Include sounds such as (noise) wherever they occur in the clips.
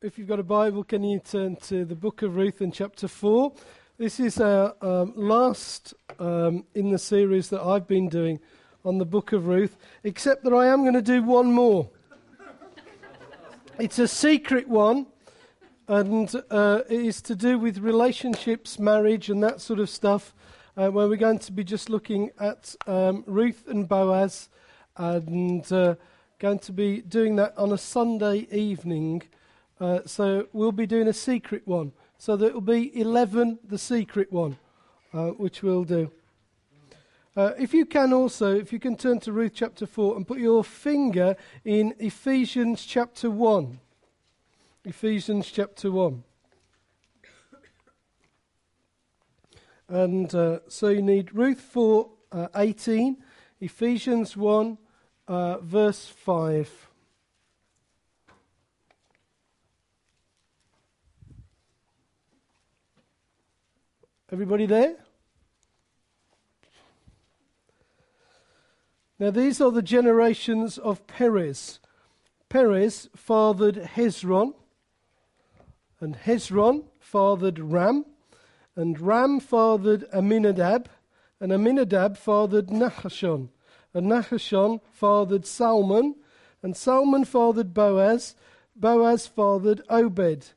if you've got a Bible, can you turn to the book of Ruth in chapter 4? This is our um, last um, in the series that I've been doing on the book of Ruth, except that I am going to do one more. it's a secret one, and uh, it is to do with relationships, marriage, and that sort of stuff, uh, where we're going to be just looking at um, Ruth and Boaz, and uh, going to be doing that on a Sunday evening. Uh, so we'll be doing a secret one. So there will be 11, the secret one, uh, which we'll do. Uh, if you can also, if you can turn to Ruth chapter 4 and put your finger in Ephesians chapter 1. Ephesians chapter 1. And uh, so you need Ruth 4 uh, 18, Ephesians 1 uh, verse 5. Everybody there? Now, these are the generations of Perez. Perez fathered Hezron, and Hezron fathered Ram, and Ram fathered Amminadab, and Amminadab fathered Nahashon, and Nahashon fathered Salmon, and Salmon fathered Boaz, Boaz fathered Obed,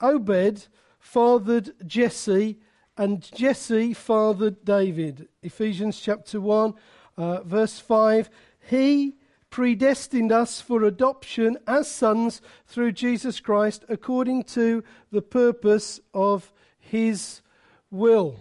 Obed fathered Jesse, and Jesse fathered David. Ephesians chapter 1, uh, verse 5. He predestined us for adoption as sons through Jesus Christ according to the purpose of his will.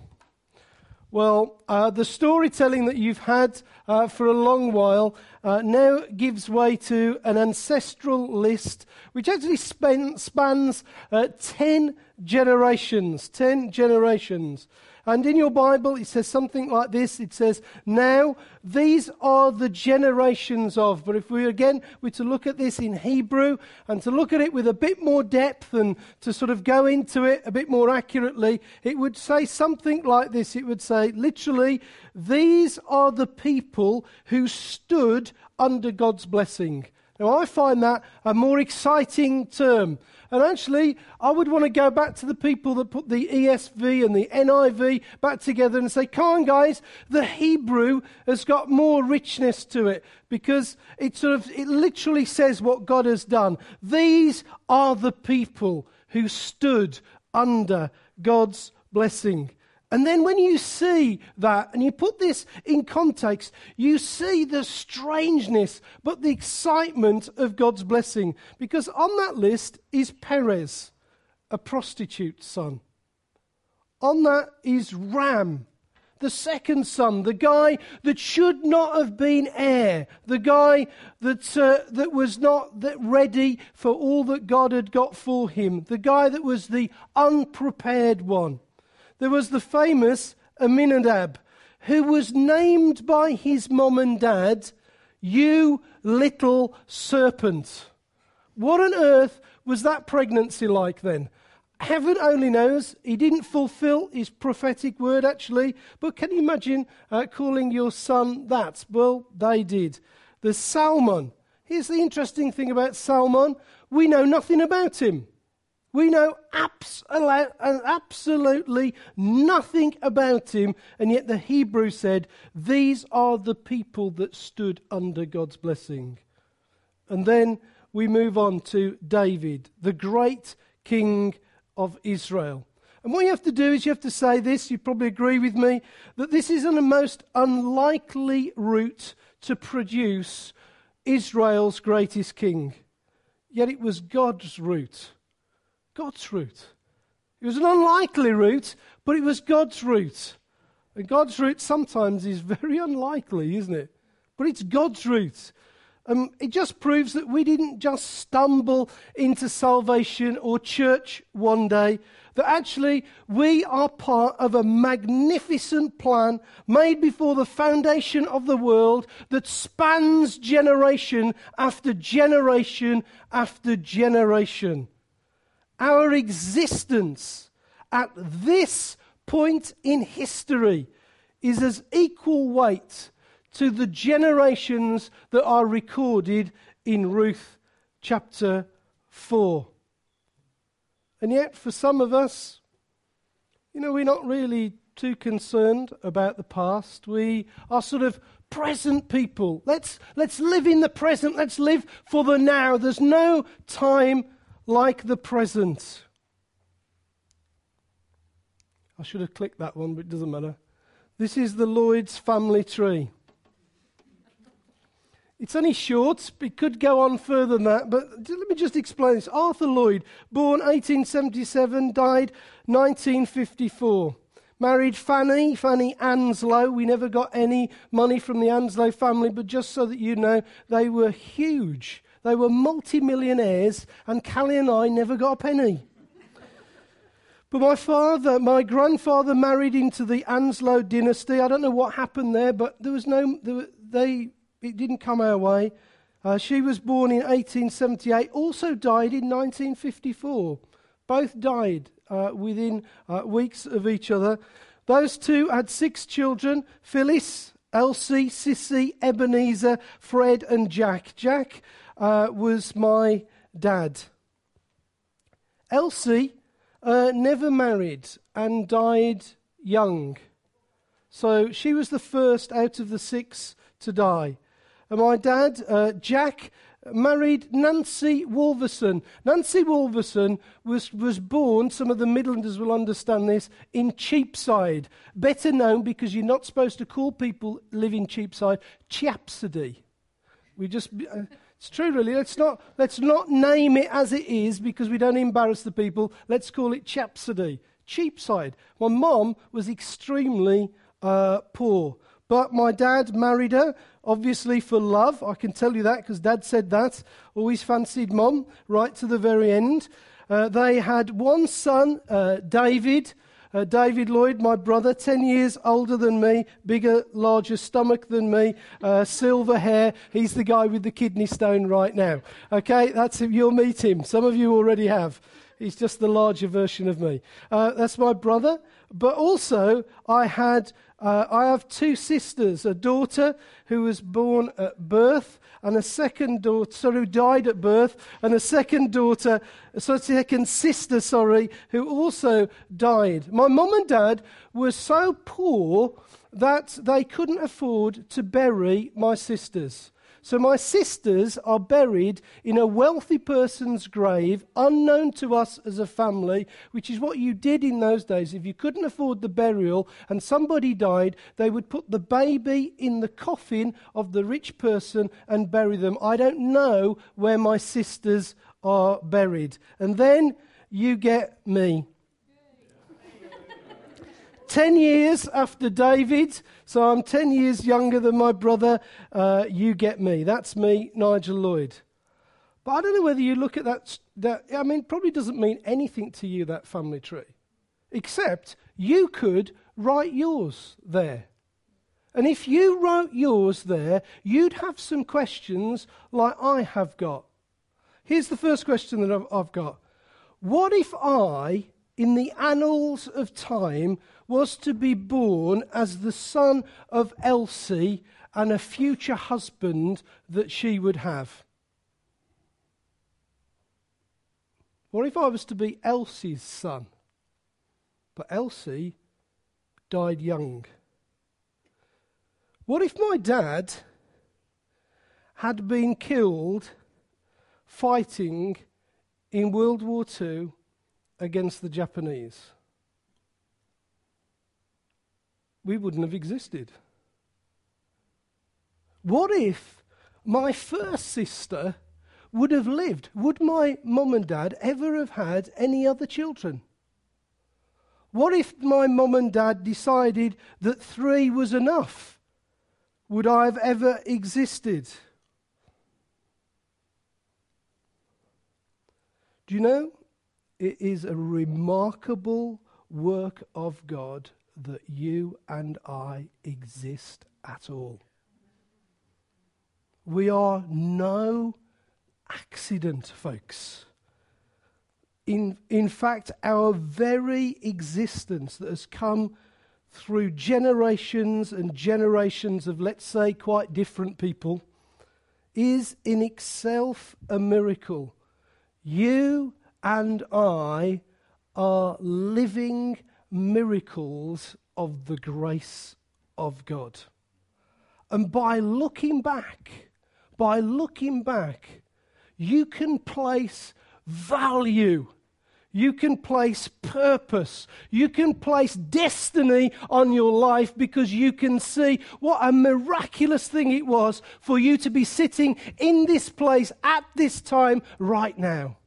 Well, uh, the storytelling that you've had uh, for a long while uh, now gives way to an ancestral list which actually span, spans uh, 10 generations. 10 generations. And in your Bible, it says something like this it says, Now these are the generations of. But if we again were to look at this in Hebrew and to look at it with a bit more depth and to sort of go into it a bit more accurately, it would say something like this. It would say, literally, these are the people who stood under God's blessing. Now, I find that a more exciting term. And actually, I would want to go back to the people that put the ESV and the NIV back together and say, come on, guys, the Hebrew has got more richness to it because it sort of, it literally says what God has done. These are the people who stood under God's blessing. And then when you see that and you put this in context, you see the strangeness, but the excitement of God's blessing. Because on that list is Perez, a prostitute son. On that is Ram, the second son, the guy that should not have been heir, the guy that, uh, that was not that ready for all that God had got for him, the guy that was the unprepared one. There was the famous Amminadab, who was named by his mom and dad, You Little Serpent. What on earth was that pregnancy like then? Heaven only knows. He didn't fulfill his prophetic word, actually. But can you imagine uh, calling your son that? Well, they did. The Salmon. Here's the interesting thing about Salmon we know nothing about him. We know absolutely nothing about him, and yet the Hebrew said, These are the people that stood under God's blessing. And then we move on to David, the great king of Israel. And what you have to do is you have to say this, you probably agree with me, that this is a most unlikely route to produce Israel's greatest king. Yet it was God's route. God's route. It was an unlikely route, but it was God's route. And God's route sometimes is (laughs) very unlikely, isn't it? But it's God's route. Um, it just proves that we didn't just stumble into salvation or church one day, that actually we are part of a magnificent plan made before the foundation of the world that spans generation after generation after generation our existence at this point in history is as equal weight to the generations that are recorded in Ruth chapter 4. And yet, for some of us, you know, we're not really too concerned about the past. We are sort of present people. Let's, let's live in the present. Let's live for the now. There's no time like the present. I should have clicked that one, but it doesn't matter. This is the Lloyd's family tree. It's only short. It could go on further than that, but let me just explain this. Arthur Lloyd, born 1877, died 1954. Married Fanny, Fanny Anslow. We never got any money from the Anslow family, but just so that you know, they were huge. They were multimillionaires, and Callie and I never got a penny. But my father, my grandfather married into the Anslow dynasty. I don't know what happened there, but there was no, there, they, it didn't come our way. Uh, she was born in 1878, also died in 1954. Both died uh, within uh, weeks of each other. Those two had six children Phyllis, Elsie, Sissy, Ebenezer, Fred, and Jack. Jack uh, was my dad. Elsie uh, never married and died young. So she was the first out of the six to die. And my dad, uh, Jack, married Nancy Wolverson. Nancy Wolverson was, was born, some of the Midlanders will understand this, in Cheapside. Better known because you're not supposed to call people living Cheapside Chapsody. We just. Uh, it's true, really. Let's not, let's not name it as it is because we don't embarrass the people. Let's call it Chapsody, Cheapside. My mom was extremely uh, poor, but my dad married her, obviously for love. I can tell you that because dad said that. Always fancied mom right to the very end. Uh, they had one son, uh, David. Uh, David Lloyd, my brother, 10 years older than me, bigger, larger stomach than me, uh, silver hair. He's the guy with the kidney stone right now. Okay, that's him. You'll meet him. Some of you already have. He's just the larger version of me. Uh, that's my brother. But also, I had uh, I have two sisters, a daughter who was born at birth, and a second daughter, sorry, who died at birth, and a second daughter, a second sister, sorry, who also died. My mum and dad were so poor that they couldn't afford to bury my sisters. So my sisters are buried in a wealthy person's grave, unknown to us as a family, which is what you did in those days. If you couldn't afford the burial and somebody died, they would put the baby in the coffin of the rich person and bury them. I don't know where my sisters are buried. And then you get me. Ten years after David, so I'm 10 years younger than my brother. Uh, you get me. That's me, Nigel Lloyd. But I don't know whether you look at that, that. I mean, probably doesn't mean anything to you, that family tree. Except you could write yours there. And if you wrote yours there, you'd have some questions like I have got. Here's the first question that I've, I've got What if I, in the annals of time, was to be born as the son of Elsie and a future husband that she would have. What if I was to be Elsie's son? But Elsie died young. What if my dad had been killed fighting in World War II against the Japanese? We wouldn't have existed. What if my first sister would have lived? Would my mum and dad ever have had any other children? What if my mum and dad decided that three was enough? Would I have ever existed? Do you know? It is a remarkable work of God that you and I exist at all. We are no accident, folks. In, in fact, our very existence that has come through generations and generations of, let's say, quite different people is in itself a miracle. You and I are living miracles of the grace of God. And by looking back, by looking back, you can place value. You can place purpose. You can place destiny on your life because you can see what a miraculous thing it was for you to be sitting in this place at this time right now.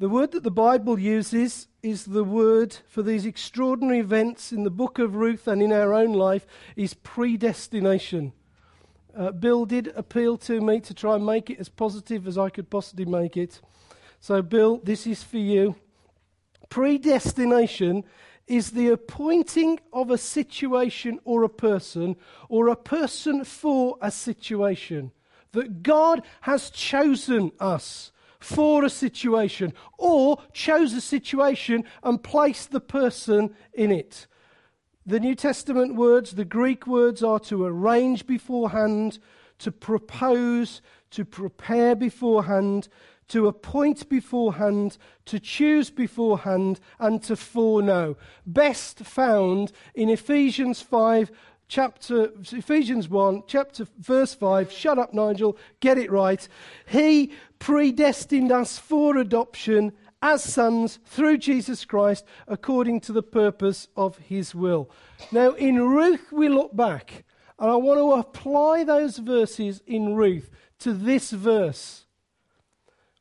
The word that the Bible uses is the word for these extraordinary events in the book of Ruth and in our own life is predestination. Uh, Bill did appeal to me to try and make it as positive as I could possibly make it. So, Bill, this is for you. Predestination is the appointing of a situation or a person, or a person for a situation. That God has chosen us for a situation or chose a situation and placed the person in it. The New Testament words, the Greek words, are to arrange beforehand, to propose, to prepare beforehand, to appoint beforehand, to choose beforehand, and to foreknow. Best found in Ephesians 5, chapter Ephesians 1, chapter verse 5. Shut up, Nigel. Get it right. He predestined us for adoption as sons through Jesus Christ according to the purpose of his will. Now, in Ruth, we look back, and I want to apply those verses in Ruth to this verse.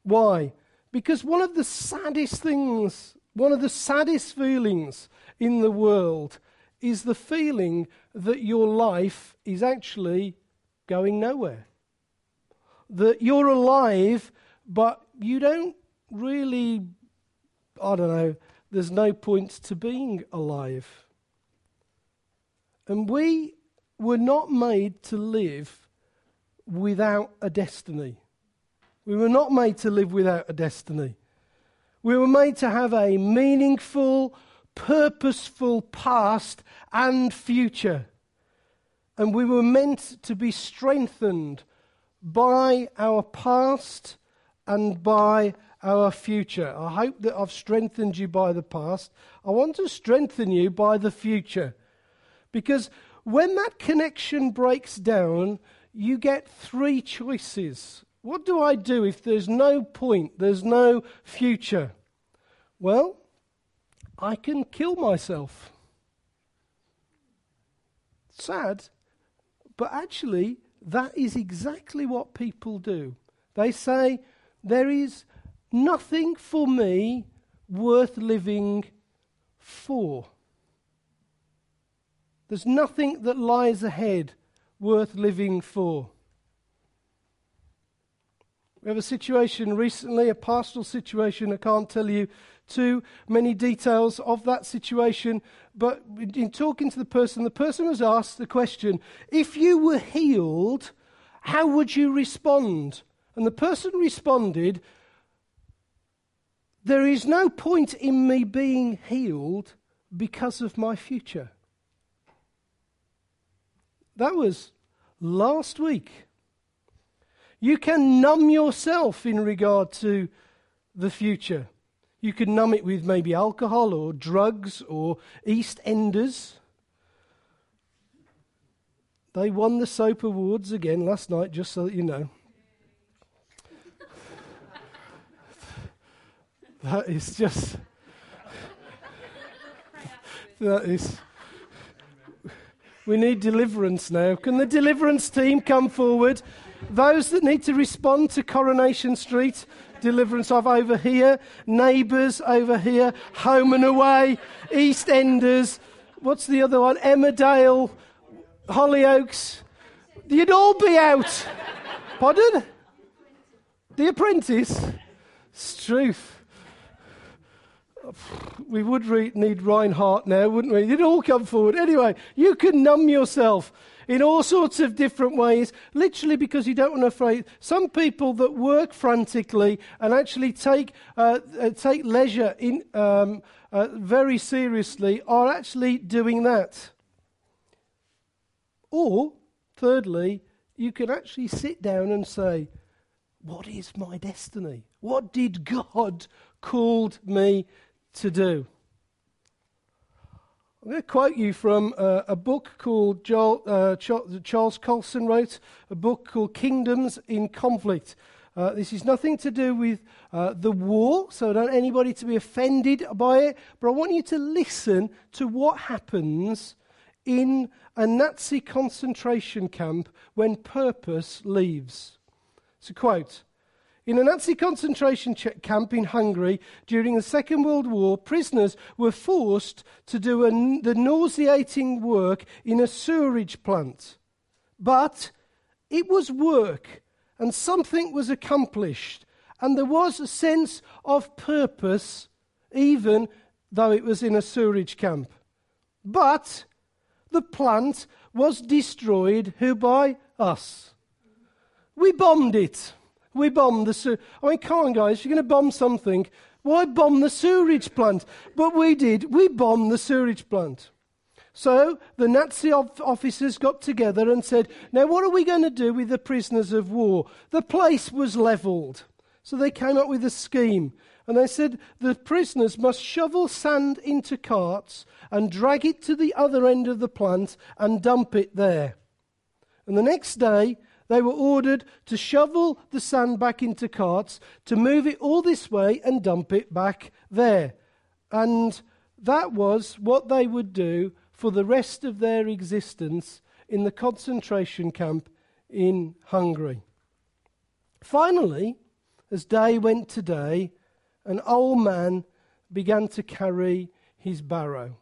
Why? Because one of the saddest things, one of the saddest feelings in the world is the feeling that your life is actually going nowhere. That you're alive, but you don't really, I don't know, there's no point to being alive. And we were not made to live without a destiny. We were not made to live without a destiny. We were made to have a meaningful, purposeful past and future. And we were meant to be strengthened by our past and by our future. I hope that I've strengthened you by the past. I want to strengthen you by the future. Because when that connection breaks down, you get three choices. What do I do if there's no point, there's no future? Well, I can kill myself. Sad, but actually, that is exactly what people do. They say, There is nothing for me worth living for. There's nothing that lies ahead worth living for. We have a situation recently, a pastoral situation. I can't tell you too many details of that situation, but in talking to the person, the person was asked the question if you were healed, how would you respond? And the person responded, There is no point in me being healed because of my future. That was last week. You can numb yourself in regard to the future. You can numb it with maybe alcohol or drugs or EastEnders. They won the Soap Awards again last night, just so that you know. (laughs) that is just. (laughs) that is. We need deliverance now. Can the deliverance team come forward? Those that need to respond to Coronation Street, deliverance of over here, neighbours over here, home and away, EastEnders, what's the other one? Emmerdale, Hollyoaks. You'd all be out. Pardon? The Apprentice. It's truth we would re- need Reinhardt now, wouldn't we? You'd all come forward. Anyway, you can numb yourself in all sorts of different ways, literally because you don't want to afraid. Some people that work frantically and actually take, uh, uh, take leisure in, um, uh, very seriously are actually doing that. Or, thirdly, you can actually sit down and say, what is my destiny? What did God called me to do? I'm going to quote you from uh, a book called Joel, uh, Charles Colson wrote, a book called Kingdoms in Conflict. Uh, this is nothing to do with uh, the war, so I don't want anybody to be offended by it, but I want you to listen to what happens in a Nazi concentration camp when purpose leaves. So, quote. In a Nazi concentration camp in Hungary during the Second World War, prisoners were forced to do a, the nauseating work in a sewerage plant. But it was work and something was accomplished, and there was a sense of purpose, even though it was in a sewerage camp. But the plant was destroyed, who by us? We bombed it. We bombed the sewer. I mean, come on, guys, you're going to bomb something. Why bomb the sewerage plant? But we did. We bombed the sewerage plant. So the Nazi officers got together and said, Now, what are we going to do with the prisoners of war? The place was levelled. So they came up with a scheme. And they said the prisoners must shovel sand into carts and drag it to the other end of the plant and dump it there. And the next day, they were ordered to shovel the sand back into carts, to move it all this way and dump it back there. And that was what they would do for the rest of their existence in the concentration camp in Hungary. Finally, as day went to day, an old man began to carry his barrow.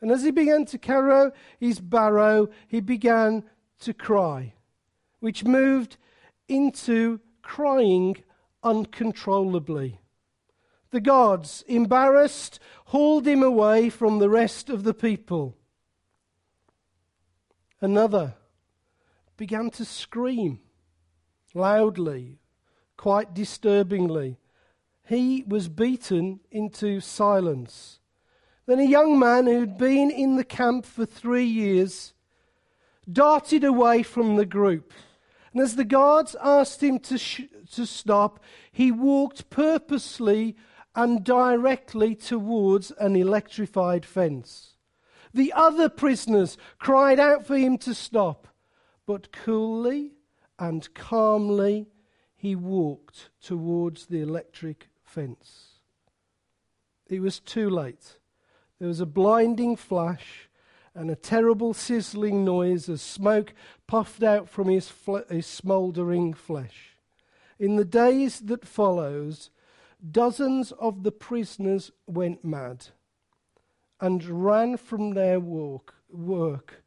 And as he began to carry his barrow, he began to cry, which moved into crying uncontrollably. The gods, embarrassed, hauled him away from the rest of the people. Another began to scream loudly, quite disturbingly. He was beaten into silence. Then a young man who'd been in the camp for three years darted away from the group. And as the guards asked him to, sh- to stop, he walked purposely and directly towards an electrified fence. The other prisoners cried out for him to stop, but coolly and calmly he walked towards the electric fence. It was too late. There was a blinding flash and a terrible sizzling noise as smoke puffed out from his, fl- his smouldering flesh. In the days that followed, dozens of the prisoners went mad and ran from their work, work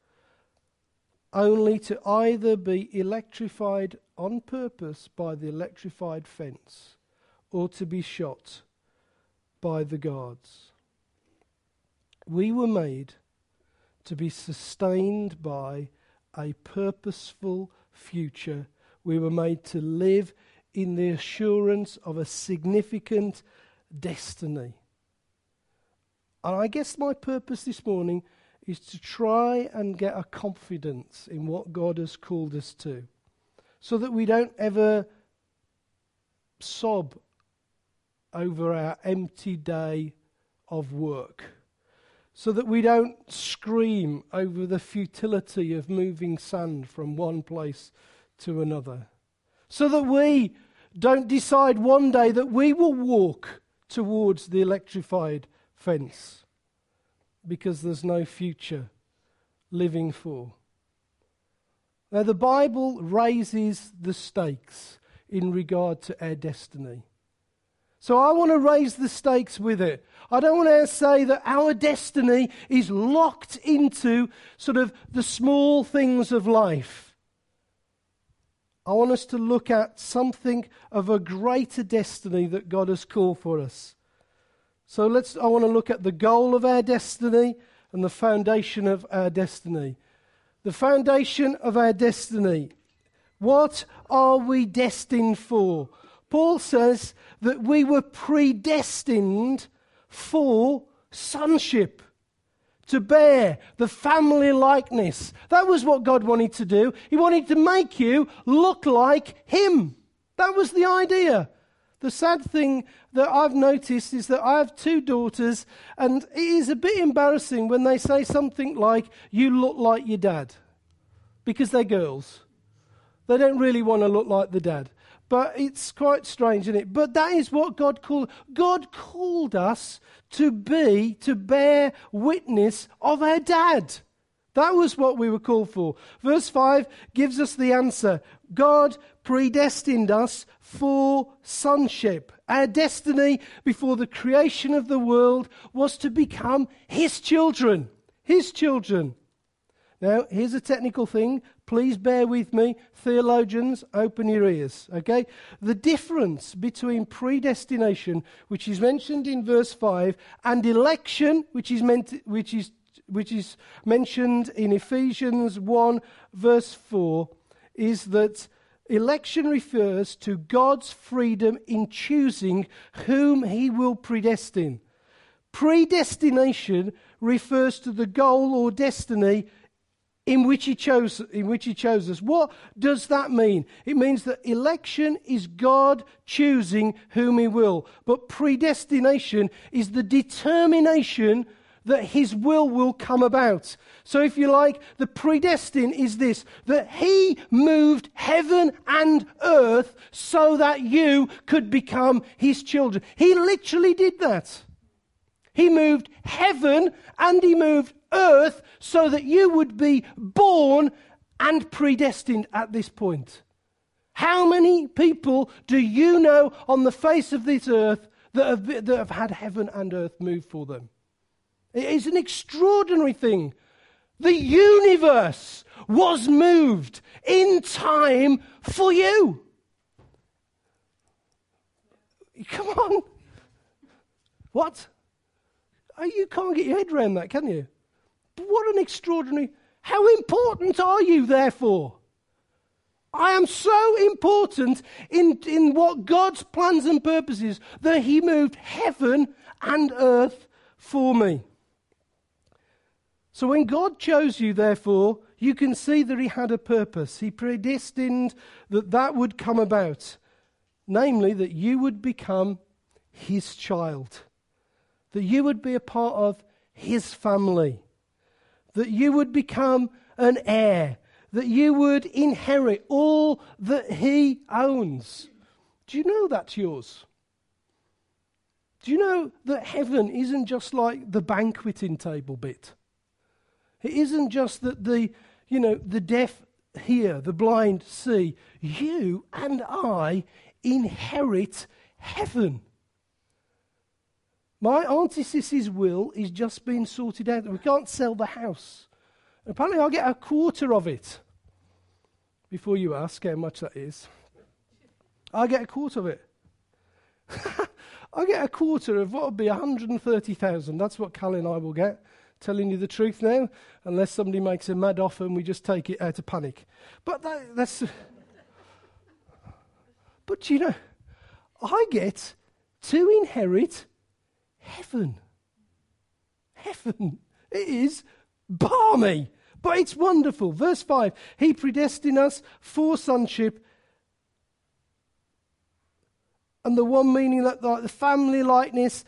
only to either be electrified on purpose by the electrified fence or to be shot by the guards. We were made to be sustained by a purposeful future. We were made to live in the assurance of a significant destiny. And I guess my purpose this morning is to try and get a confidence in what God has called us to, so that we don't ever sob over our empty day of work, so that we don't scream over the futility of moving sand from one place to another, so that we don't decide one day that we will walk towards the electrified fence because there's no future living for. Now, the Bible raises the stakes in regard to our destiny. So I want to raise the stakes with it. I don't want to say that our destiny is locked into sort of the small things of life. I want us to look at something of a greater destiny that God has called for us. So let's I want to look at the goal of our destiny and the foundation of our destiny. The foundation of our destiny. What are we destined for? Paul says that we were predestined for sonship, to bear the family likeness. That was what God wanted to do. He wanted to make you look like Him. That was the idea. The sad thing that I've noticed is that I have two daughters, and it is a bit embarrassing when they say something like, You look like your dad, because they're girls. They don't really want to look like the dad. But it's quite strange, isn't it? But that is what God called. God called us to be, to bear witness of our dad. That was what we were called for. Verse 5 gives us the answer God predestined us for sonship. Our destiny before the creation of the world was to become His children. His children. Now, here's a technical thing. Please bear with me. Theologians, open your ears. Okay? The difference between predestination, which is mentioned in verse 5, and election, which is, meant, which is which is mentioned in Ephesians 1, verse 4, is that election refers to God's freedom in choosing whom he will predestine. Predestination refers to the goal or destiny in which he chose in which he chose us. What does that mean? It means that election is God choosing whom he will, but predestination is the determination that his will will come about. So, if you like, the predestined is this that he moved heaven and earth so that you could become his children. He literally did that. He moved heaven and he moved earth so that you would be born and predestined at this point. How many people do you know on the face of this earth that have, that have had heaven and earth move for them? It is an extraordinary thing. The universe was moved in time for you. Come on. What? Oh, you can't get your head around that, can you? What an extraordinary. How important are you, therefore? I am so important in, in what God's plans and purposes that He moved heaven and earth for me. So when God chose you, therefore, you can see that He had a purpose. He predestined that that would come about, namely, that you would become His child, that you would be a part of His family, that you would become an heir, that you would inherit all that He owns. Do you know that's yours? Do you know that heaven isn't just like the banqueting table bit? It isn't just that the, you know, the deaf hear, the blind see. You and I inherit heaven. My Auntie Sissy's will is just being sorted out. We can't sell the house. Apparently, I'll get a quarter of it. Before you ask how much that is, I'll get a quarter of it. (laughs) I'll get a quarter of what would be 130,000. That's what Cal and I will get telling you the truth now, unless somebody makes a mad offer and we just take it out of panic. But that, that's. (laughs) But you know, I get to inherit heaven. Heaven. It is barmy, but it's wonderful. Verse 5 He predestined us for sonship. And the one meaning that like the family likeness,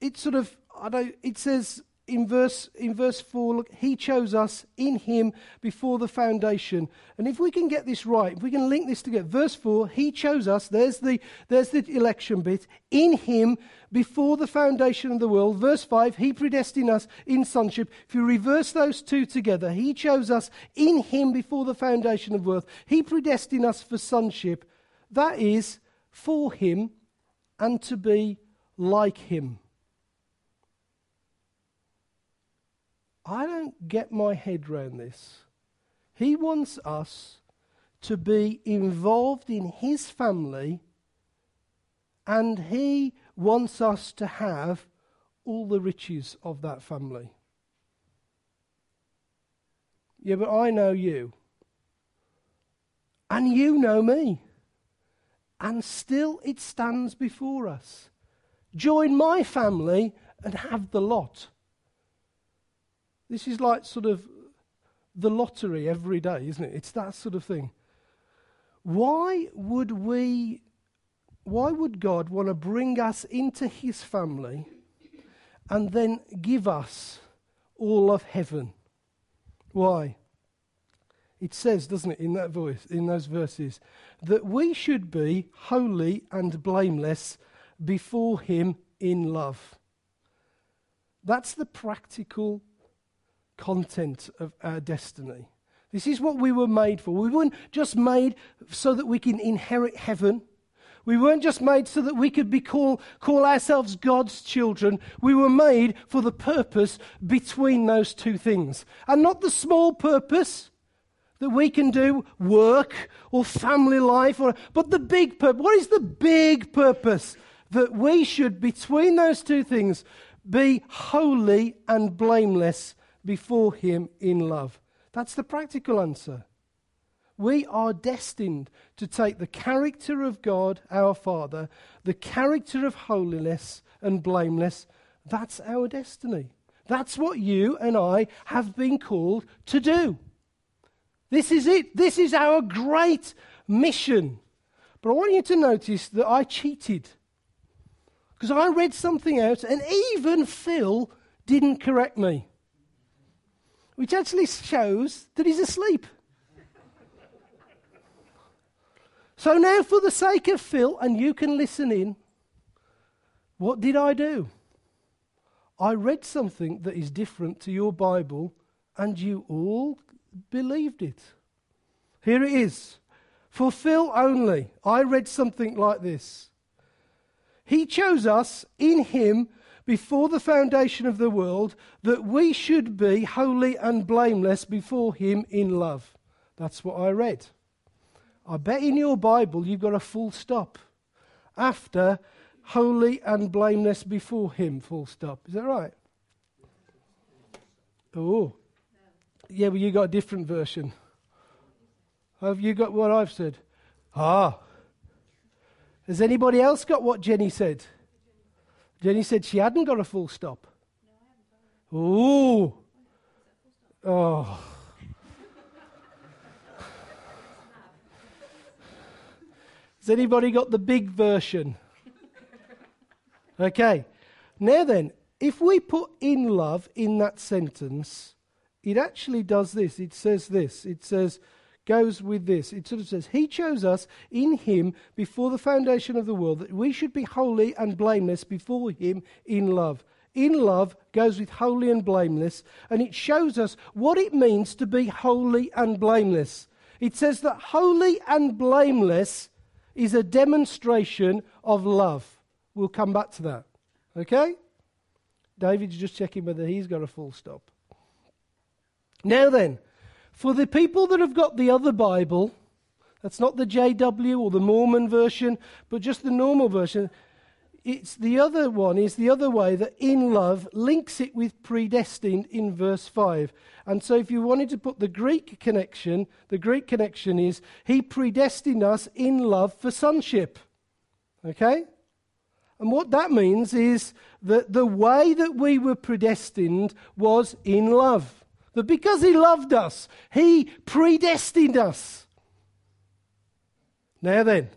it sort of, I don't, it says in verse, in verse 4, look, he chose us in him before the foundation. And if we can get this right, if we can link this together, verse 4, he chose us, there's the, there's the election bit, in him before the foundation of the world. Verse 5, he predestined us in sonship. If you reverse those two together, he chose us in him before the foundation of world. He predestined us for sonship. That is, for him and to be like him. I don't get my head round this. He wants us to be involved in his family, and he wants us to have all the riches of that family. Yeah, but I know you. And you know me. And still it stands before us. Join my family and have the lot. This is like sort of the lottery every day, isn't it? It's that sort of thing. Why would we why would God want to bring us into his family and then give us all of heaven? Why? It says, doesn't it, in that voice, in those verses, that we should be holy and blameless before him in love. That's the practical content of our destiny. This is what we were made for. We weren't just made so that we can inherit heaven. We weren't just made so that we could be call, call ourselves God's children. We were made for the purpose between those two things. And not the small purpose that we can do, work or family life, or, but the big purpose. What is the big purpose? That we should, between those two things, be holy and blameless before Him in love. That's the practical answer. We are destined to take the character of God, our Father, the character of holiness and blameless. That's our destiny. That's what you and I have been called to do. This is it. This is our great mission. But I want you to notice that I cheated. Because I read something out, and even Phil didn't correct me which actually shows that he's asleep. so now, for the sake of Phil, and you can listen in, what did I do? I read something that is different to your Bible, and you all believed it. Here it is. For Phil only, I read something like this. He chose us in him before the foundation of the world that we should be holy and blameless before Him in love. That's what I read. I bet in your Bible you've got a full stop after holy and blameless before Him, full stop. Is that right? Oh. Yeah, well, you got a different version. Have you got what I've said? Ah. Has anybody else got what Jenny said? Jenny said she hadn't got a full stop. No, Oh. Has anybody got the big version? Okay. Now then, if we put in love in that sentence, it actually does this. It says this. It says, goes with this. It sort of says, He chose us in Him before the foundation of the world that we should be holy and blameless before Him in love. In love goes with holy and blameless, and it shows us what it means to be holy and blameless. It says that holy and blameless is a demonstration of love. We'll come back to that. Okay? David's just checking whether he's got a full stop. Now then, for the people that have got the other Bible, that's not the JW or the Mormon version, but just the normal version. It's the other one is the other way that in love links it with predestined in verse 5. And so if you wanted to put the Greek connection, the Greek connection is he predestined us in love for sonship. Okay? And what that means is that the way that we were predestined was in love. That because He loved us, He predestined us. Now then,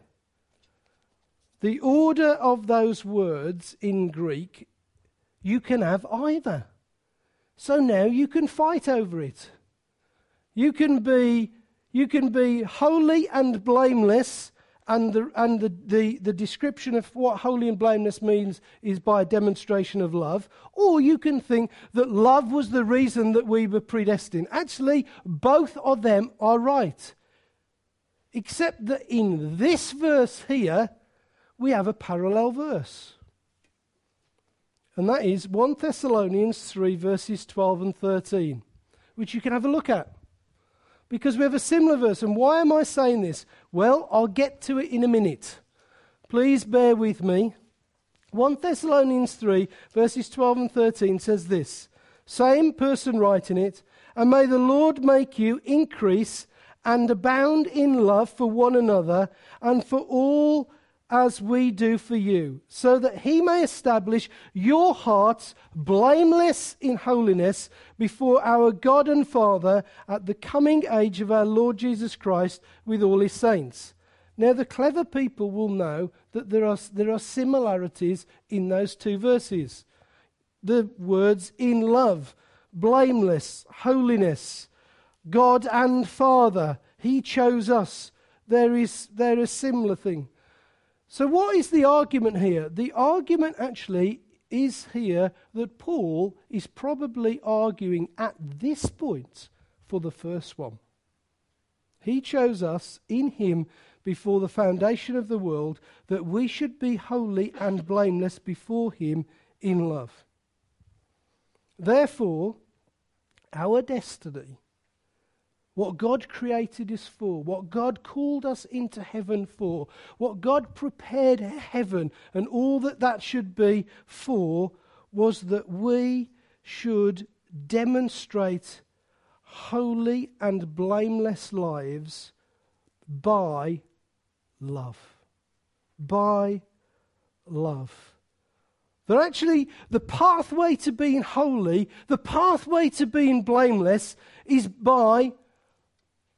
the order of those words in Greek, you can have either. So now you can fight over it. You can be, you can be holy and blameless and, the, and the, the, the description of what holy and blameless means is by a demonstration of love. Or you can think that love was the reason that we were predestined. Actually, both of them are right. Except that in this verse here, we have a parallel verse. And that is 1 Thessalonians 3, verses 12 and 13, which you can have a look at because we have a similar verse. And why am I saying this? Well, I'll get to it in a minute. Please bear with me. 1 Thessalonians 3, verses 12 and 13 says this Same person writing it, and may the Lord make you increase and abound in love for one another and for all as we do for you, so that he may establish your hearts blameless in holiness before our God and Father at the coming age of our Lord Jesus Christ with all his saints. Now, the clever people will know that there are, there are similarities in those two verses. The words in love, blameless, holiness, God and Father, He chose us. There is, there is a similar thing. So, what is the argument here? The argument actually is here that Paul is probably arguing at this point for the first one. He chose us in Him before the foundation of the world, that we should be holy and blameless before Him in love. Therefore, our destiny, what God created us for, what God called us into heaven for, what God prepared heaven and all that that should be for, was that we should demonstrate holy and blameless lives by love. By love. That actually, the pathway to being holy, the pathway to being blameless, is by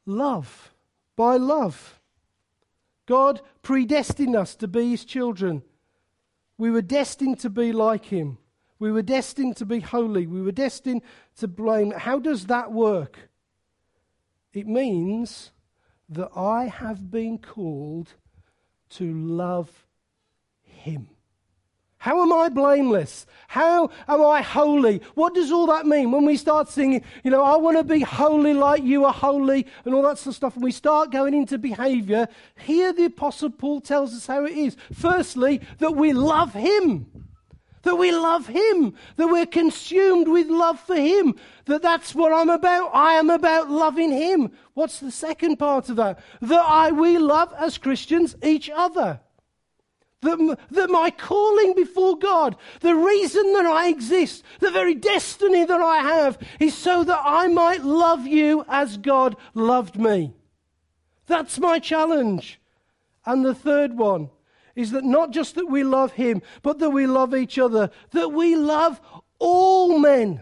love. By love. God predestined us to be his children. We were destined to be like him. We were destined to be holy. We were destined to blame. How does that work? It means that I have been called to love Him. How am I blameless? How am I holy? What does all that mean? When we start singing, you know, I want to be holy like you are holy and all that sort of stuff, and we start going into behavior, here the Apostle Paul tells us how it is. Firstly, that we love Him that we love Him, that we're consumed with love for Him, that that's what I'm about. I am about loving Him. What's the second part of that? That I, we love as Christians each other. That my calling before God, the reason that I exist, the very destiny that I have, is so that I might love you as God loved me. That's my challenge. And the third one, is that not just that we love him, but that we love each other, that we love all men.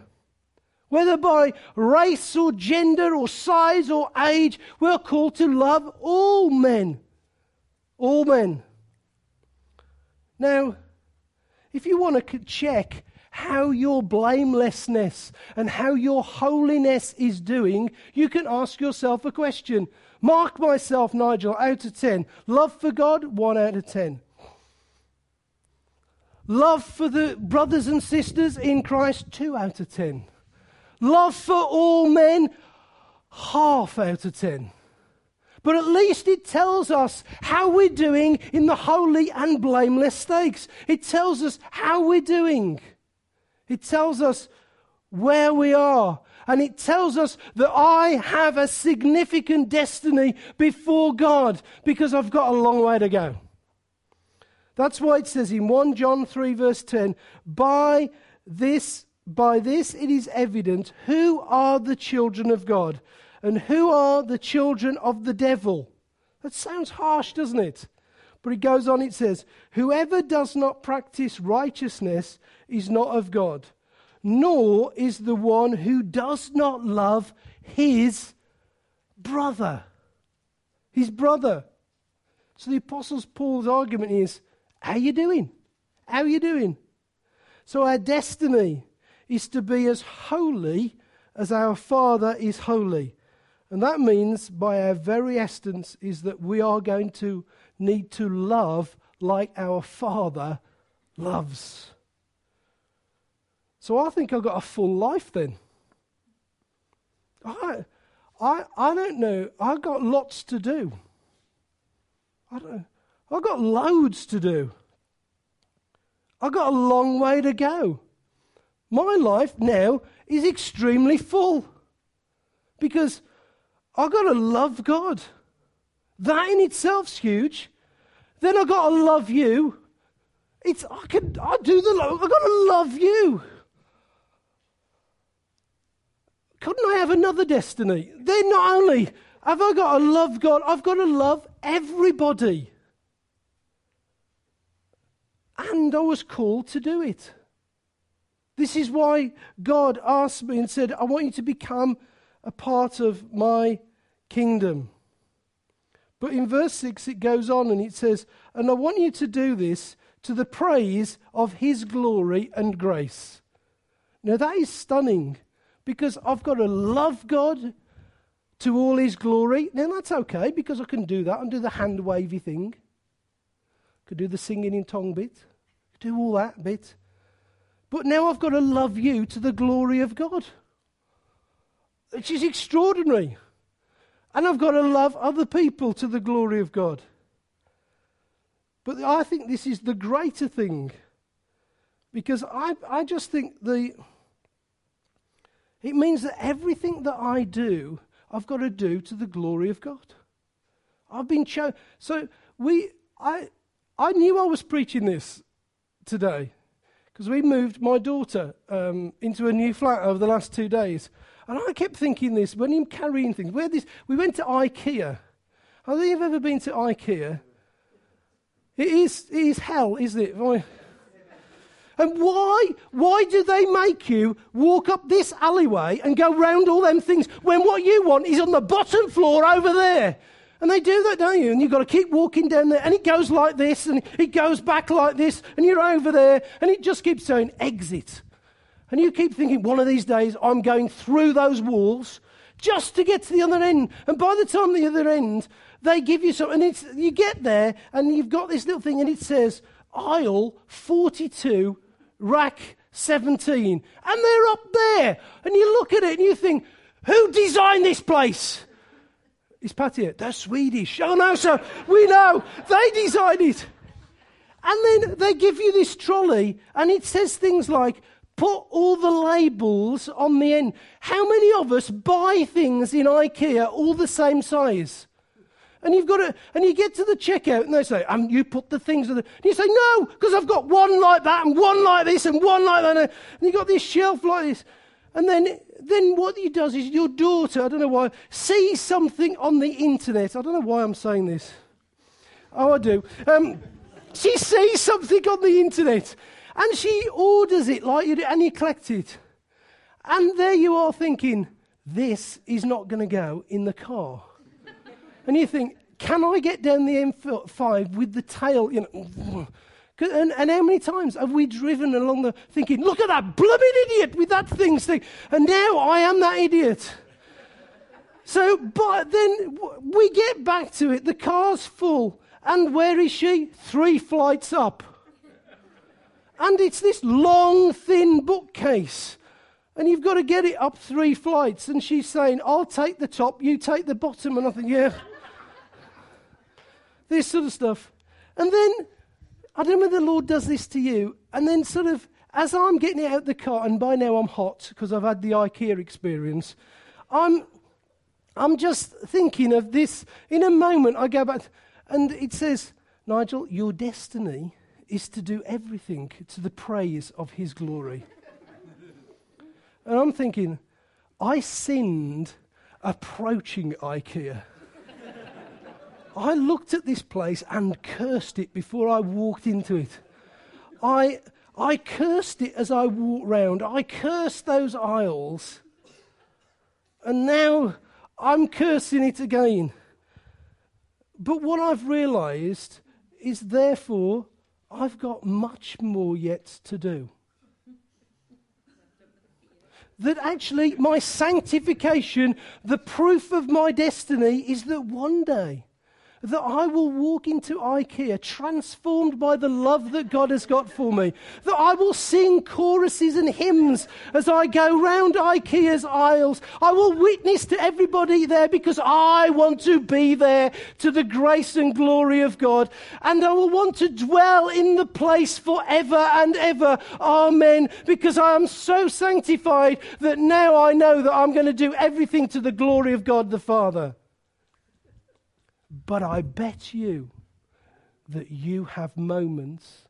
Whether by race or gender or size or age, we're called to love all men. All men. Now, if you want to check how your blamelessness and how your holiness is doing, you can ask yourself a question. Mark myself, Nigel, out of 10. Love for God, 1 out of 10. Love for the brothers and sisters in Christ, 2 out of 10. Love for all men, half out of 10. But at least it tells us how we're doing in the holy and blameless stakes. It tells us how we're doing. It tells us where we are. And it tells us that I have a significant destiny before God because I've got a long way to go. That's why it says in 1 John 3, verse 10, by this, by this it is evident who are the children of God and who are the children of the devil. That sounds harsh, doesn't it? But it goes on, it says, Whoever does not practice righteousness is not of God, nor is the one who does not love his brother. His brother. So the Apostle Paul's argument is how are you doing? How are you doing? So our destiny is to be as holy as our Father is holy. And that means, by our very essence, is that we are going to need to love like our Father loves. So I think I've got a full life then. I, I, I don't know. I've got lots to do. I don't, I've got loads to do. I've got a long way to go. My life now is extremely full because I've got to love God. That in itself's huge. Then I've got to love you. It's I can I do the love. I've got to love you. Couldn't I have another destiny? Then not only have I got to love God, I've got to love everybody. And I was called to do it. This is why God asked me and said, I want you to become a part of my kingdom. But in verse 6, it goes on and it says, And I want you to do this to the praise of his glory and grace. Now, that is stunning because I've got to love God to all his glory. Now, that's okay because I can do that and do the hand wavy thing. I could do the singing in tongue bit, do all that bit. But now I've got to love you to the glory of God, which is extraordinary. And I've got to love other people to the glory of God. But I think this is the greater thing. Because I, I just think the. It means that everything that I do, I've got to do to the glory of God. I've been chosen. So we, I, I knew I was preaching this today because we moved my daughter um, into a new flat over the last two days. And I kept thinking this when I'm carrying things. Where this, we went to IKEA. Have you ever been to IKEA? It is, it is hell, isn't it? And why, why do they make you walk up this alleyway and go round all them things when what you want is on the bottom floor over there? And they do that, don't you? And you've got to keep walking down there, and it goes like this, and it goes back like this, and you're over there, and it just keeps saying exit. And you keep thinking, one of these days I'm going through those walls just to get to the other end. And by the time the other end, they give you something, and it's, you get there, and you've got this little thing, and it says aisle 42, rack 17. And they're up there. And you look at it and you think, who designed this place? It's here? They're Swedish. Oh no, sir. We know. They designed it. And then they give you this trolley and it says things like, put all the labels on the end. How many of us buy things in IKEA all the same size? And you've got to, and you get to the checkout and they say, um, you put the things, the, and you say, no, because I've got one like that and one like this and one like that. And you've got this shelf like this. And then, then what he does is your daughter, I don't know why, sees something on the internet. I don't know why I'm saying this. Oh, I do. Um, she sees something on the internet and she orders it like you do, and you collect it. And there you are thinking, this is not going to go in the car. and you think, can I get down the M5 with the tail, you know? And, and, how many times have we driven along the thinking, look at that blooming idiot with that thing, thing. and now I am that idiot. So, but then we get back to it. The car's full. And where is she? Three flights up. And it's this long, thin bookcase. And you've got to get it up three flights. And she's saying, I'll take the top, you take the bottom. And I think, yeah. this sort of stuff. And then I don't know the Lord does this to you. And then, sort of, as I'm getting it out the car, and by now I'm hot because I've had the IKEA experience, I'm, I'm just thinking of this. In a moment, I go back, and it says, Nigel, your destiny is to do everything to the praise of His glory. and I'm thinking, I sinned approaching IKEA. I looked at this place and cursed it before I walked into it. I, I cursed it as I walked round. I cursed those aisles. And now I'm cursing it again. But what I've realized is, therefore, I've got much more yet to do. That actually, my sanctification, the proof of my destiny, is that one day that I will walk into IKEA transformed by the love that God has got for me. That I will sing choruses and hymns as I go round IKEA's aisles. I will witness to everybody there because I want to be there to the grace and glory of God. And I will want to dwell in the place forever and ever. Amen. Because I am so sanctified that now I know that I'm going to do everything to the glory of God the Father. But I bet you that you have moments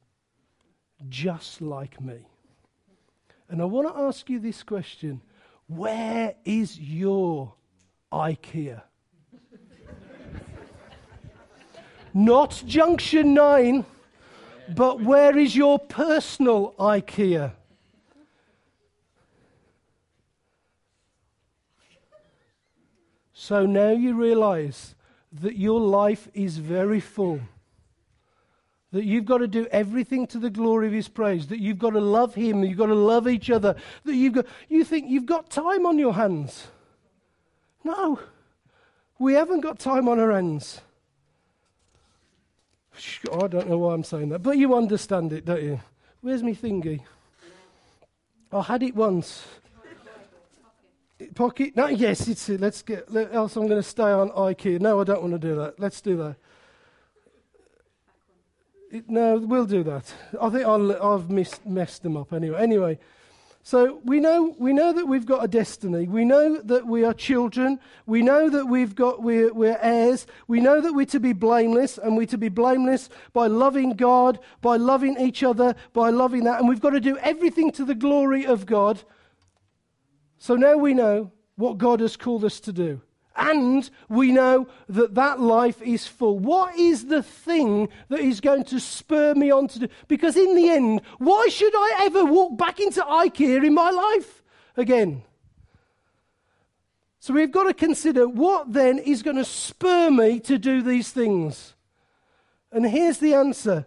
just like me. And I want to ask you this question Where is your IKEA? Not Junction 9, but where is your personal IKEA? So now you realize that your life is very full. That you've got to do everything to the glory of His praise. That you've got to love Him. You've got to love each other. That you've got, you think you've got time on your hands. No, we haven't got time on our hands. I don't know why I'm saying that, but you understand it, don't you? Where's my thingy? I had it once. Pocket? No, yes, it's it. Let's get. Let, else, I'm going to stay on IKEA. No, I don't want to do that. Let's do that. It, no, we'll do that. I think i have messed them up anyway. Anyway, so we know, we know that we've got a destiny. We know that we are children. We know that we've got, we're, we're heirs. We know that we're to be blameless, and we're to be blameless by loving God, by loving each other, by loving that. And we've got to do everything to the glory of God. So now we know what God has called us to do. And we know that that life is full. What is the thing that is going to spur me on to do? Because in the end, why should I ever walk back into IKEA in my life again? So we've got to consider what then is going to spur me to do these things. And here's the answer.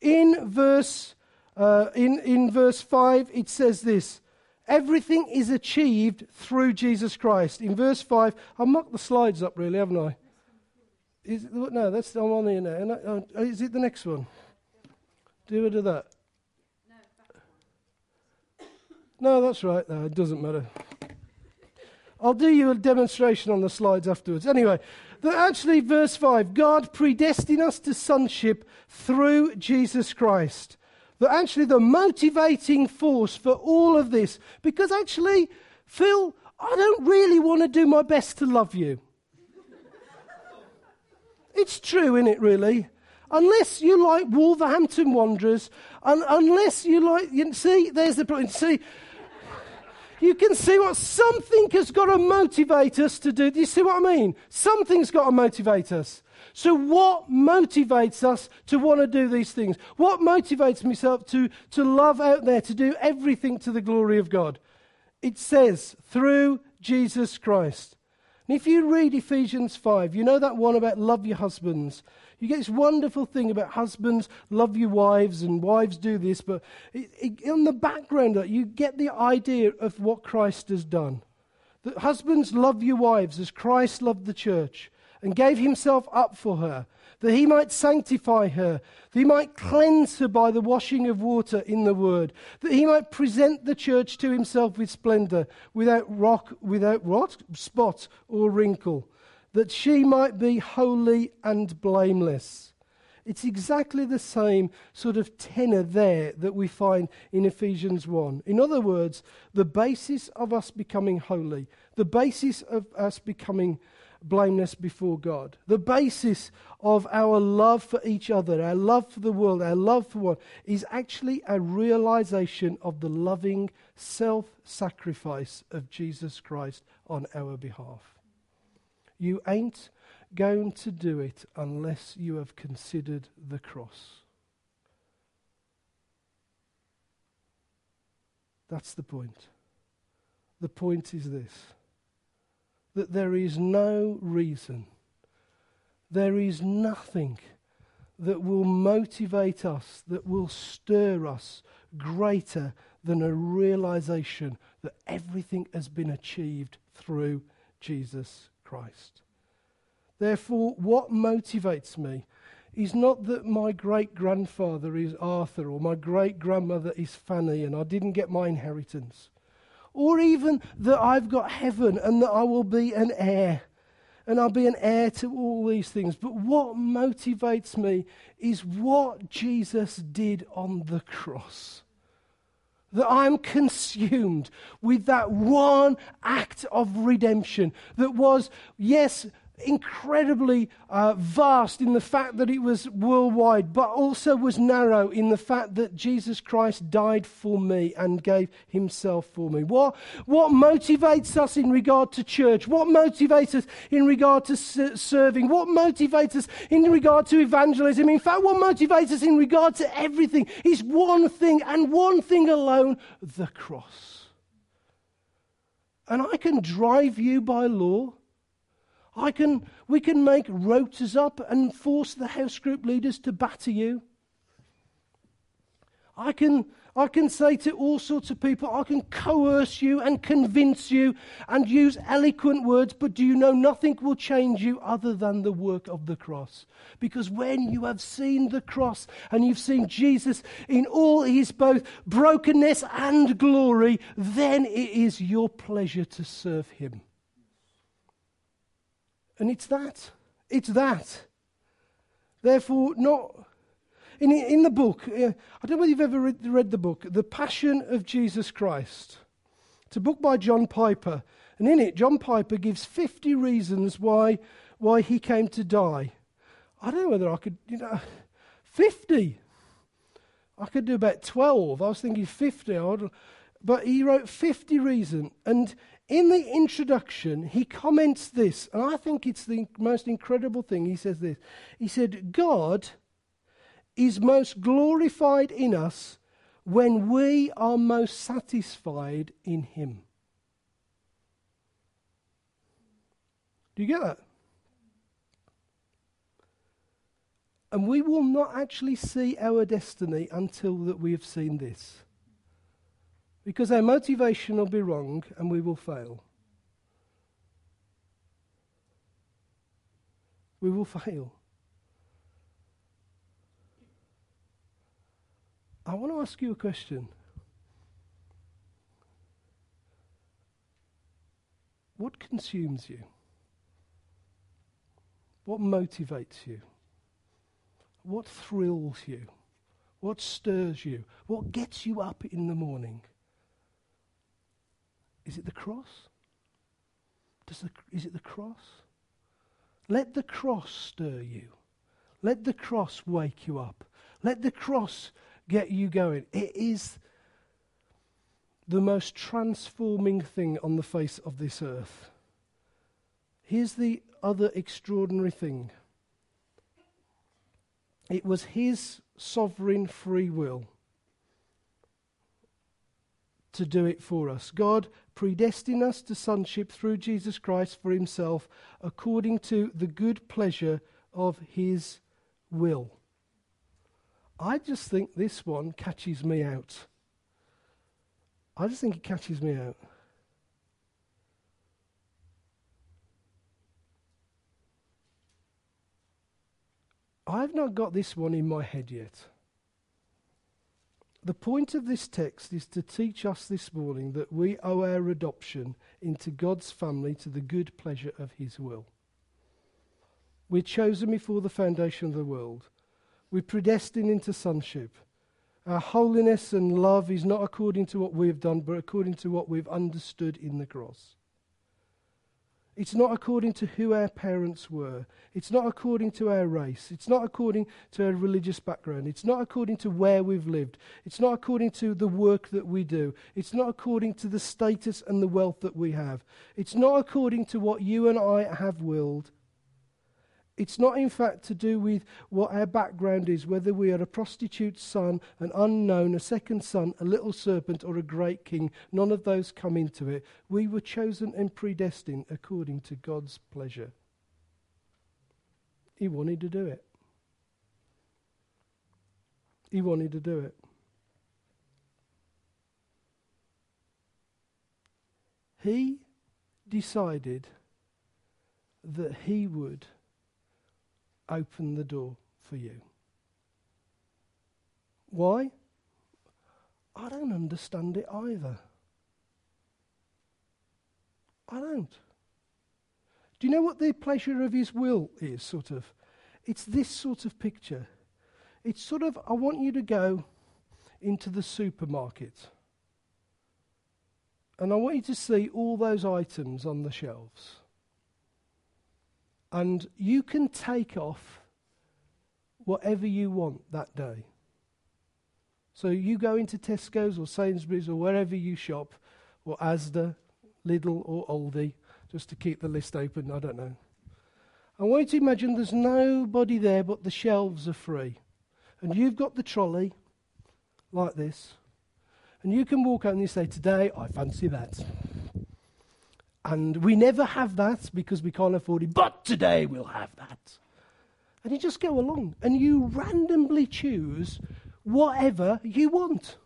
In verse, uh, in, in verse 5, it says this Everything is achieved through Jesus Christ. In verse 5, I mocked the slides up, really, haven't I? Is, no, that's I'm on here now. Uh, is it the next one? Do it of that. No, that's right. No, it doesn't matter. I'll do you a demonstration on the slides afterwards. Anyway, the, actually, verse 5 God predestined us to sonship through Jesus Christ that actually the motivating force for all of this, because actually, Phil, I don't really want to do my best to love you. it's true, isn't it, really? Unless you like Wolverhampton Wanderers, un- unless you like, you see, there's the problem. See, you can see what something has got to motivate us to do. Do you see what I mean? Something's got to motivate us. So, what motivates us to want to do these things? What motivates myself to, to love out there, to do everything to the glory of God? It says, through Jesus Christ. And if you read Ephesians 5, you know that one about love your husbands. You get this wonderful thing about husbands love your wives and wives do this, but in the background, you get the idea of what Christ has done. That husbands love your wives as Christ loved the church and gave himself up for her, that he might sanctify her, that he might cleanse her by the washing of water in the word, that he might present the church to himself with splendor, without rock, without what? Spot or wrinkle, that she might be holy and blameless. It's exactly the same sort of tenor there that we find in Ephesians 1. In other words, the basis of us becoming holy, the basis of us becoming blameless before God. The basis of our love for each other, our love for the world, our love for one, is actually a realization of the loving self sacrifice of Jesus Christ on our behalf. You ain't going to do it unless you have considered the cross. That's the point. The point is this that there is no reason, there is nothing that will motivate us, that will stir us greater than a realization that everything has been achieved through Jesus Christ. Therefore, what motivates me is not that my great grandfather is Arthur or my great grandmother is Fanny and I didn't get my inheritance or even that I've got heaven and that I will be an heir. And I'll be an heir to all these things. But what motivates me is what Jesus did on the cross. That I'm consumed with that one act of redemption that was, yes, incredibly uh, vast in the fact that it was worldwide, but also was narrow in the fact that Jesus Christ died for me and gave himself for me. What, what motivates us in regard to church? What motivates us in regard to serving? What motivates us in regard to evangelism? In fact, what motivates us in regard to everything is one thing and one thing alone the cross. And I can drive you by law. I can, we can make rotas up and force the house group leaders to batter you. I can, I can say to all sorts of people, I can coerce you and convince you and use eloquent words, but do you know nothing will change you other than the work of the cross? Because when you have seen the cross and you've seen Jesus in all his both brokenness and glory, then it is your pleasure to serve him. And it's that. It's that. Therefore, not in, in the book, uh, I don't know whether you've ever read, read the book, The Passion of Jesus Christ. It's a book by John Piper. And in it, John Piper gives 50 reasons why, why he came to die. I don't know whether I could, you know, 50. I could do about 12. I was thinking 50. But he wrote 50 reasons. And in the introduction, he comments this, and I think it's the most incredible thing. He says this He said, God is most glorified in us when we are most satisfied in Him. Do you get that? And we will not actually see our destiny until that we have seen this. Because our motivation will be wrong and we will fail. We will fail. I want to ask you a question. What consumes you? What motivates you? What thrills you? What stirs you? What gets you up in the morning? Is it the cross? Does the, is it the cross? Let the cross stir you. Let the cross wake you up. Let the cross get you going. It is the most transforming thing on the face of this earth. Here's the other extraordinary thing it was His sovereign free will to do it for us. God predestined us to sonship through Jesus Christ for Himself according to the good pleasure of His will. I just think this one catches me out. I just think it catches me out. I've not got this one in my head yet. The point of this text is to teach us this morning that we owe our adoption into God's family to the good pleasure of His will. We're chosen before the foundation of the world. We're predestined into sonship. Our holiness and love is not according to what we have done, but according to what we've understood in the cross. It's not according to who our parents were. It's not according to our race. It's not according to our religious background. It's not according to where we've lived. It's not according to the work that we do. It's not according to the status and the wealth that we have. It's not according to what you and I have willed. It's not, in fact, to do with what our background is, whether we are a prostitute's son, an unknown, a second son, a little serpent, or a great king. None of those come into it. We were chosen and predestined according to God's pleasure. He wanted to do it. He wanted to do it. He decided that he would open the door for you. Why? I don't understand it either. I don't. Do you know what the pleasure of his will is, sort of? It's this sort of picture. It's sort of, I want you to go into the supermarket. And I want you to see all those items on the shelves. And you can take off whatever you want that day. So you go into Tesco's or Sainsbury's or wherever you shop, or Asda, Lidl or Aldi, just to keep the list open, I don't know. I want you to imagine there's nobody there but the shelves are free. And you've got the trolley like this. And you can walk out and you say, Today I fancy that. And we never have that because we can't afford it. But today we'll have that. And you just go along and you randomly choose whatever you want.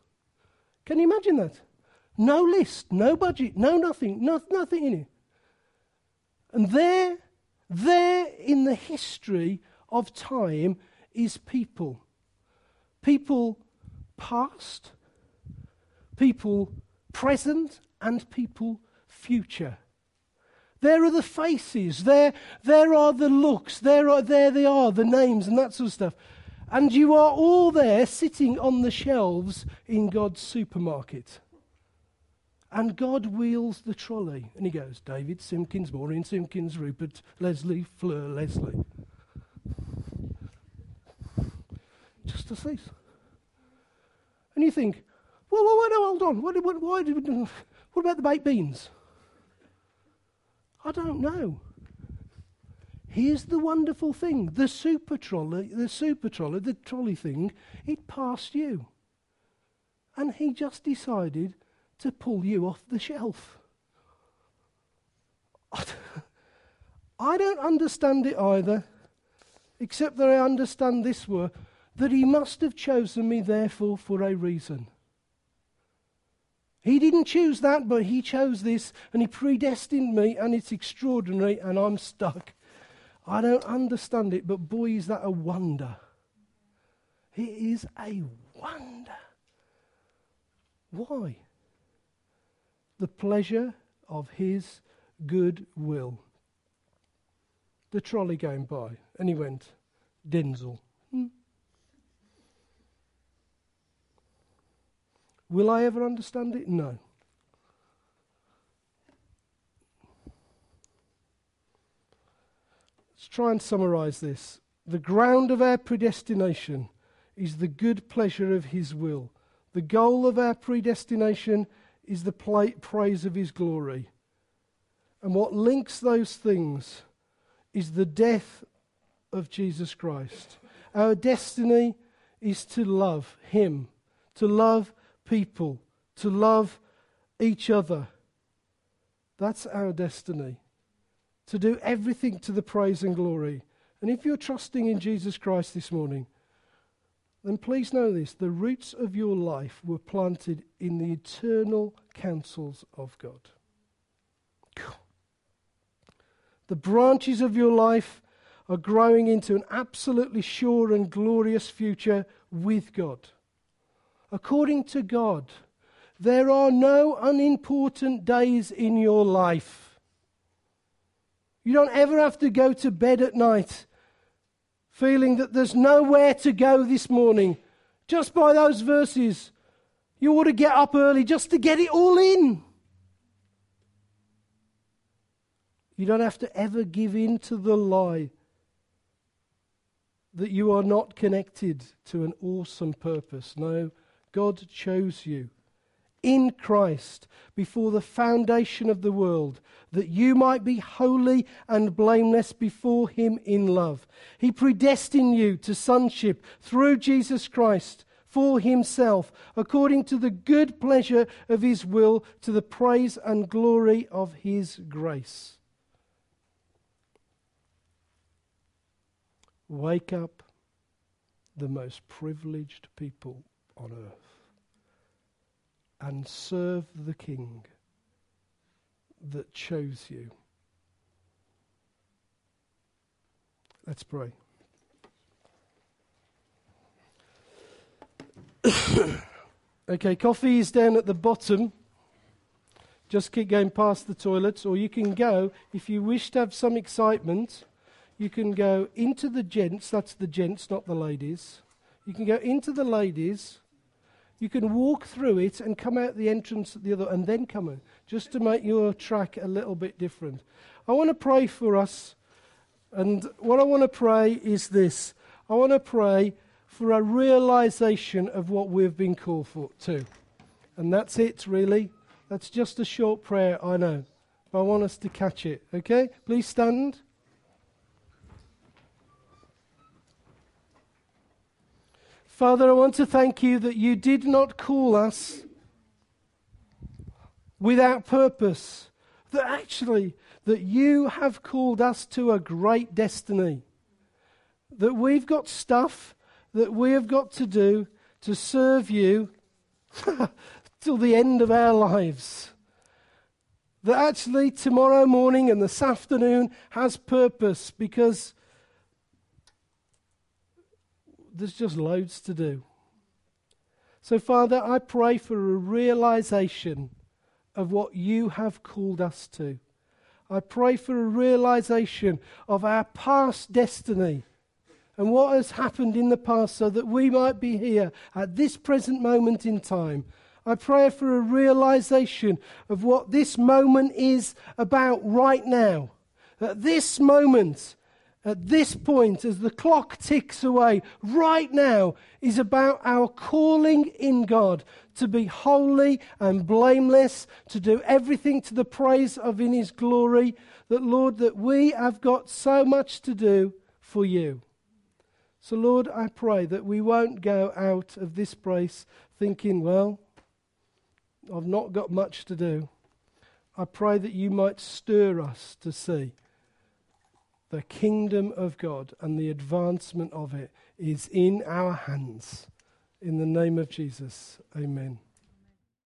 Can you imagine that? No list, no budget, no nothing, no, nothing in it. And there, there in the history of time is people. People past, people present, and people future. There are the faces, there, there are the looks, there, are, there they are, the names and that sort of stuff. And you are all there sitting on the shelves in God's supermarket. And God wheels the trolley. And he goes, David Simpkins, Maureen Simpkins, Rupert, Leslie, Fleur, Leslie. Just as this. And you think, well, well, well no, hold on. What, what, why did, what about the baked beans? I don't know. Here's the wonderful thing the super trolley, the super trolley, the trolley thing, it passed you. And he just decided to pull you off the shelf. (laughs) I don't understand it either, except that I understand this word that he must have chosen me, therefore, for a reason. He didn't choose that, but he chose this, and he predestined me, and it's extraordinary, and I'm stuck. I don't understand it, but boy, is that a wonder. It is a wonder. Why? The pleasure of his good will. The trolley going by, and he went, Denzel. Will I ever understand it? No. Let's try and summarize this. The ground of our predestination is the good pleasure of His will. The goal of our predestination is the praise of His glory. And what links those things is the death of Jesus Christ. Our destiny is to love Him, to love people, to love each other. That's our destiny. To do everything to the praise and glory. And if you're trusting in Jesus Christ this morning, then please know this the roots of your life were planted in the eternal counsels of God. The branches of your life are growing into an absolutely sure and glorious future with God according to God, there are no unimportant days in your life. You don't ever have to go to bed at night feeling that there's nowhere to go this morning. Just by those verses, you ought to get up early just to get it all in. You don't have to ever give in to the lie that you are not connected to an awesome purpose. No, God chose you in Christ before the foundation of the world, that you might be holy and blameless before Him in love. He predestined you to sonship through Jesus Christ for Himself, according to the good pleasure of His will, to the praise and glory of His grace. Wake up the most privileged people on earth and serve the King that chose you. Let's pray. (coughs) okay, coffee is down at the bottom. Just keep going past the toilets, or you can go, if you wish to have some excitement, you can go into the gents, that's the gents, not the ladies. You can go into the ladies you can walk through it and come out the entrance at the other and then come in, just to make your track a little bit different. I want to pray for us. And what I want to pray is this I want to pray for a realization of what we've been called for, to. And that's it, really. That's just a short prayer, I know. But I want us to catch it, okay? Please stand. Father, I want to thank you that you did not call us without purpose, that actually that you have called us to a great destiny. That we've got stuff that we have got to do to serve you (laughs) till the end of our lives. That actually tomorrow morning and this afternoon has purpose because there's just loads to do. So, Father, I pray for a realization of what you have called us to. I pray for a realization of our past destiny and what has happened in the past so that we might be here at this present moment in time. I pray for a realization of what this moment is about right now. At this moment, at this point, as the clock ticks away, right now, is about our calling in God to be holy and blameless, to do everything to the praise of in His glory. That, Lord, that we have got so much to do for you. So, Lord, I pray that we won't go out of this place thinking, well, I've not got much to do. I pray that you might stir us to see the kingdom of God and the advancement of it is in our hands. In the name of Jesus, amen.